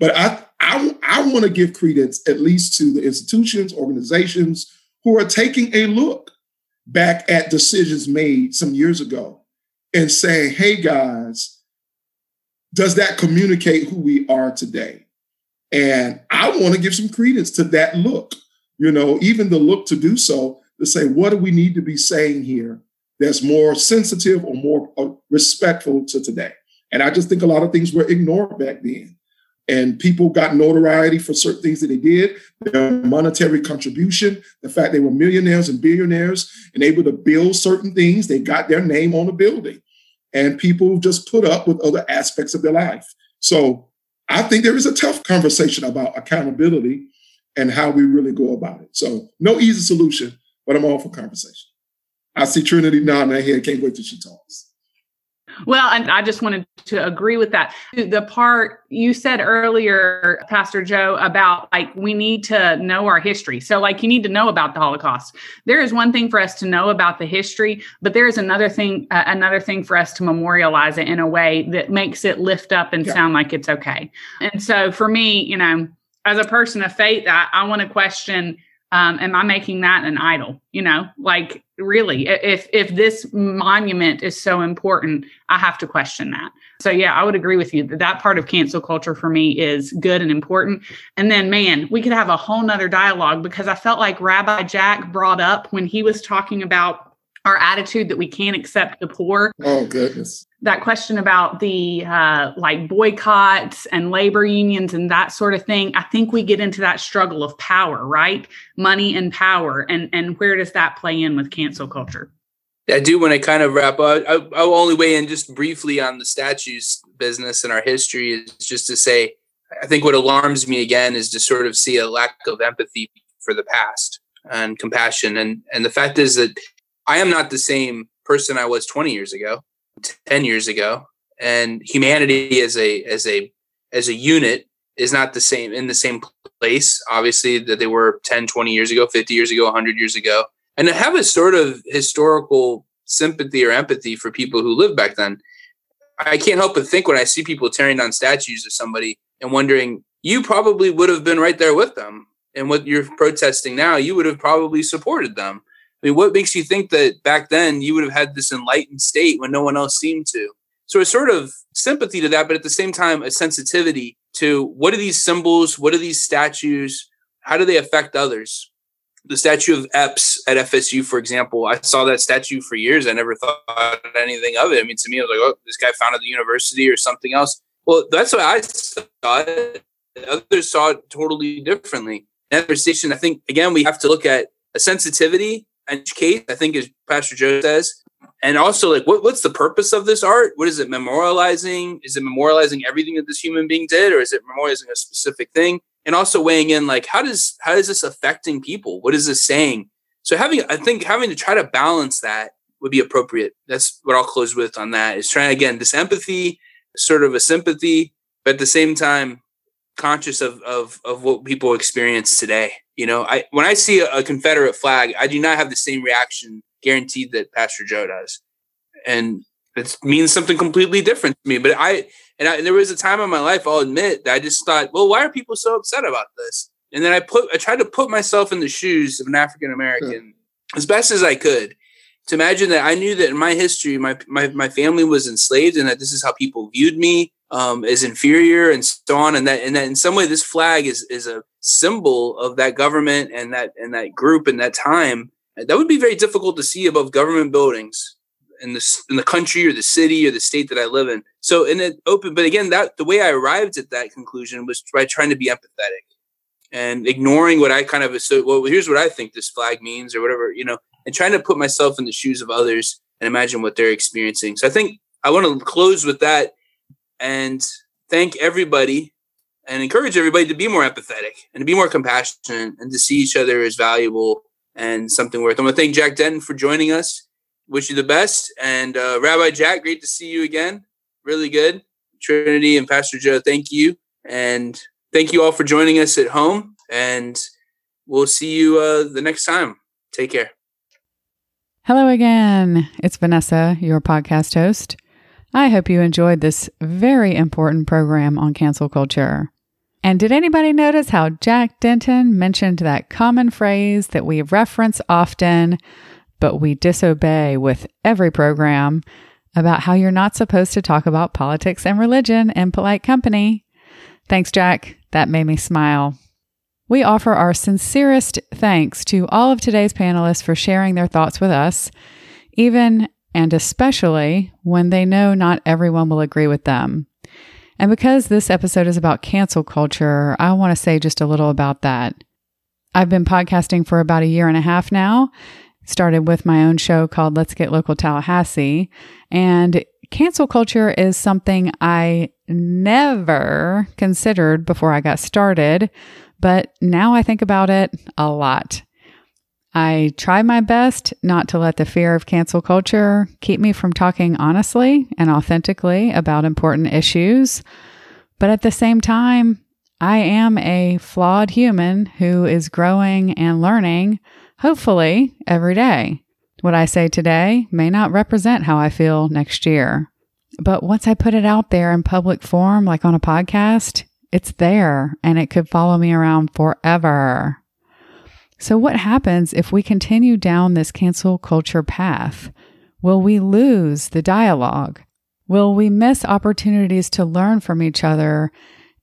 But I, I, I want to give credence at least to the institutions, organizations, who are taking a look back at decisions made some years ago and saying, hey guys, does that communicate who we are today? And I want to give some credence to that look, you know, even the look to do so, to say, what do we need to be saying here that's more sensitive or more uh, respectful to today? And I just think a lot of things were ignored back then. And people got notoriety for certain things that they did their monetary contribution the fact they were millionaires and billionaires and able to build certain things they got their name on a building. And people just put up with other aspects of their life. So i think there is a tough conversation about accountability and how we really go about it so no easy solution but i'm all for conversation i see trinity nodding her head can't wait till she talks well, and I just wanted to agree with that. The part you said earlier, Pastor Joe, about like we need to know our history. So, like, you need to know about the Holocaust. There is one thing for us to know about the history, but there is another thing, uh, another thing for us to memorialize it in a way that makes it lift up and yeah. sound like it's okay. And so, for me, you know, as a person of faith, I, I want to question um, am i making that an idol you know? Like really if if this monument is so important i have to question that. So yeah i would agree with you that that part of cancel culture for me is good and important. And then man we could have a whole nother dialogue because i felt like rabbi jack brought up when he was talking about our attitude that we can't accept the poor. Oh goodness. That question about the uh, like boycotts and labor unions and that sort of thing. I think we get into that struggle of power, right? Money and power, and and where does that play in with cancel culture? I do want to kind of wrap up. I, I will only weigh in just briefly on the statues business and our history is just to say, I think what alarms me again is to sort of see a lack of empathy for the past and compassion. And and the fact is that I am not the same person I was 20 years ago, 10 years ago, and humanity as a as a as a unit is not the same in the same place obviously that they were 10 20 years ago 50 years ago 100 years ago. And to have a sort of historical sympathy or empathy for people who lived back then. I can't help but think when i see people tearing down statues of somebody and wondering you probably would have been right there with them and what you're protesting now you would have probably supported them Mean, what makes you think that back then you would have had this enlightened state when no one else seemed to? So it's sort of sympathy to that, but at the same time, a sensitivity to what are these symbols? What are these statues? How do they affect others? The statue of Eppes at FSU, for example, I saw that statue for years. I never thought anything of it. I mean, to me, I was like, oh, this guy founded the university or something else. Well, that's what I saw it. Others saw it totally differently. In that conversation, I think, again, we have to look at a sensitivity educate, I think as Pastor Joe says. And also like what, what's the purpose of this art? What is it memorializing? Is it memorializing everything that this human being did, or is it memorializing a specific thing? And also weighing in like how does how is this affecting people? What is this saying So having, I think having to try to balance that would be appropriate. That's what I'll close with on that is trying again, this empathy, sort of a sympathy, but at the same time, conscious of, of, of what people experience today. You know, I, when I see a, a Confederate flag, I do not have the same reaction guaranteed that Pastor Joe does. And it means something completely different to me. But I, and, I, and there was a time in my life, I'll admit, that I just thought, well, why are people so upset about this? And then I put, I tried to put myself in the shoes of an African American as best as I could to imagine that I knew that in my history, my, my, my family was enslaved and that this is how people viewed me um, as inferior and so on. And that, and that in some way, this flag is, is a symbol of that government and that, and that group and that time. That would be very difficult to see above government buildings in the, in the country or the city or the state that I live in. So in it open, but again, that the way I arrived at that conclusion was by trying to be empathetic and ignoring what I kind of so well, here's what I think this flag means or whatever, you know, and trying to put myself in the shoes of others and imagine what they're experiencing. So I think I want to close with that and thank everybody and encourage everybody to be more empathetic and to be more compassionate and to see each other as valuable and something worth. I want to thank Jack Denton for joining us. Wish you the best. And uh, Rabbi Jack, great to see you again. Really good. Trinity and Pastor Joe, thank you. And thank you all for joining us at home. And we'll see you uh, the next time. Take care. Hello again. It's Vanessa, your podcast host. I hope you enjoyed this very important program on cancel culture. And did anybody notice how Jack Denton mentioned that common phrase that we reference often, but we disobey with every program about how you're not supposed to talk about politics and religion in polite company? Thanks, Jack. That made me smile. We offer our sincerest thanks to all of today's panelists for sharing their thoughts with us, even and especially when they know not everyone will agree with them. And because this episode is about cancel culture, I want to say just a little about that. I've been podcasting for about a year and a half now. Started with my own show called Let's Get Local Tallahassee. And cancel culture is something I never considered before I got started, but now I think about it a lot. I try my best not to let the fear of cancel culture keep me from talking honestly and authentically about important issues. But at the same time, I am a flawed human who is growing and learning, hopefully, every day. What I say today may not represent how I feel next year. But once I put it out there in public form, like on a podcast, it's there and it could follow me around forever. So, what happens if we continue down this cancel culture path? Will we lose the dialogue? Will we miss opportunities to learn from each other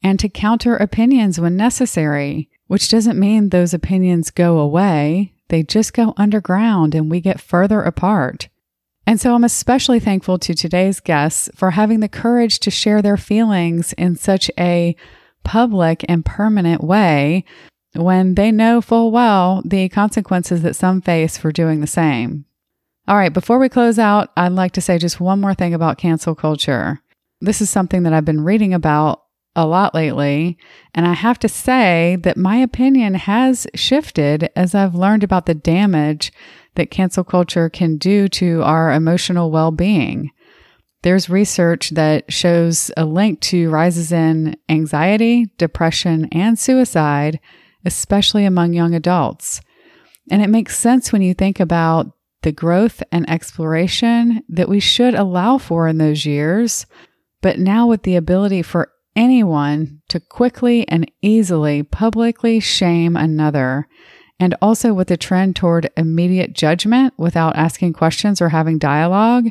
and to counter opinions when necessary? Which doesn't mean those opinions go away, they just go underground and we get further apart. And so I'm especially thankful to today's guests for having the courage to share their feelings in such a public and permanent way when they know full well the consequences that some face for doing the same. All right, before we close out, I'd like to say just one more thing about cancel culture. This is something that I've been reading about a lot lately, and I have to say that my opinion has shifted as I've learned about the damage that cancel culture can do to our emotional well being. There's research that shows a link to rises in anxiety, depression, and suicide especially among young adults. And it makes sense when you think about the growth and exploration that we should allow for in those years, but now with the ability for anyone to quickly and easily publicly shame another, and also with the trend toward immediate judgment without asking questions or having dialogue,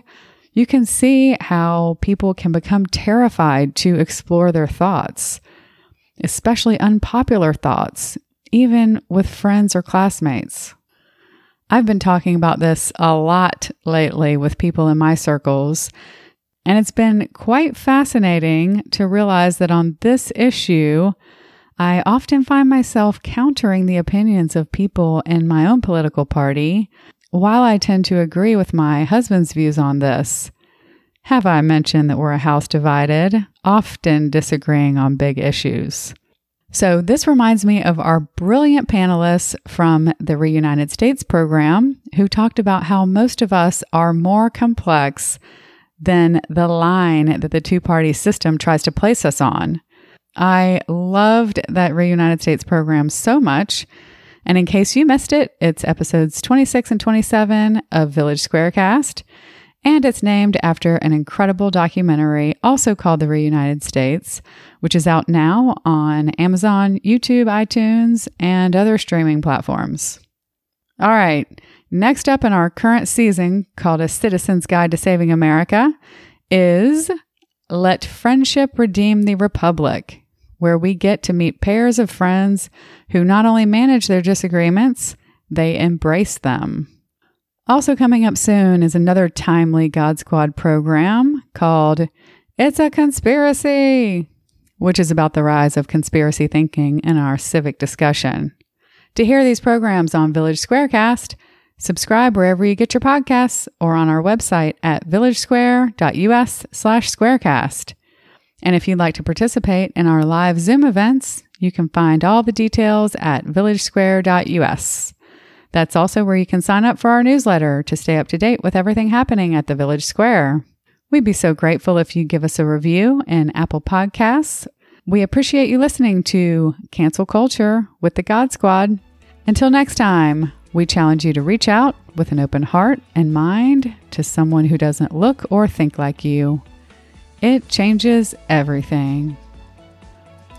you can see how people can become terrified to explore their thoughts especially unpopular thoughts, even with friends or classmates. I've been talking about this a lot lately with people in my circles, and it's been quite fascinating to realize that on this issue, I often find myself countering the opinions of people in my own political party, while I tend to agree with my husband's views on this. Have I mentioned that we're a house divided, often disagreeing on big issues? So, this reminds me of our brilliant panelists from the Reunited States program who talked about how most of us are more complex than the line that the two party system tries to place us on. I loved that Reunited States program so much. And in case you missed it, it's episodes 26 and 27 of Village Squarecast. And it's named after an incredible documentary, also called The Reunited States, which is out now on Amazon, YouTube, iTunes, and other streaming platforms. All right, next up in our current season, called A Citizen's Guide to Saving America, is Let Friendship Redeem the Republic, where we get to meet pairs of friends who not only manage their disagreements, they embrace them. Also, coming up soon is another timely God Squad program called It's a Conspiracy, which is about the rise of conspiracy thinking in our civic discussion. To hear these programs on Village Squarecast, subscribe wherever you get your podcasts or on our website at villagesquare.us slash squarecast. And if you'd like to participate in our live Zoom events, you can find all the details at villagesquare.us. That's also where you can sign up for our newsletter to stay up to date with everything happening at the Village Square. We'd be so grateful if you give us a review in Apple Podcasts. We appreciate you listening to Cancel Culture with the God Squad. Until next time, we challenge you to reach out with an open heart and mind to someone who doesn't look or think like you. It changes everything.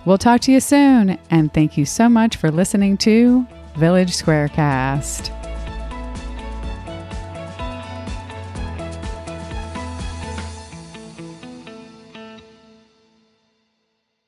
We'll talk to you soon, and thank you so much for listening to Village Squarecast.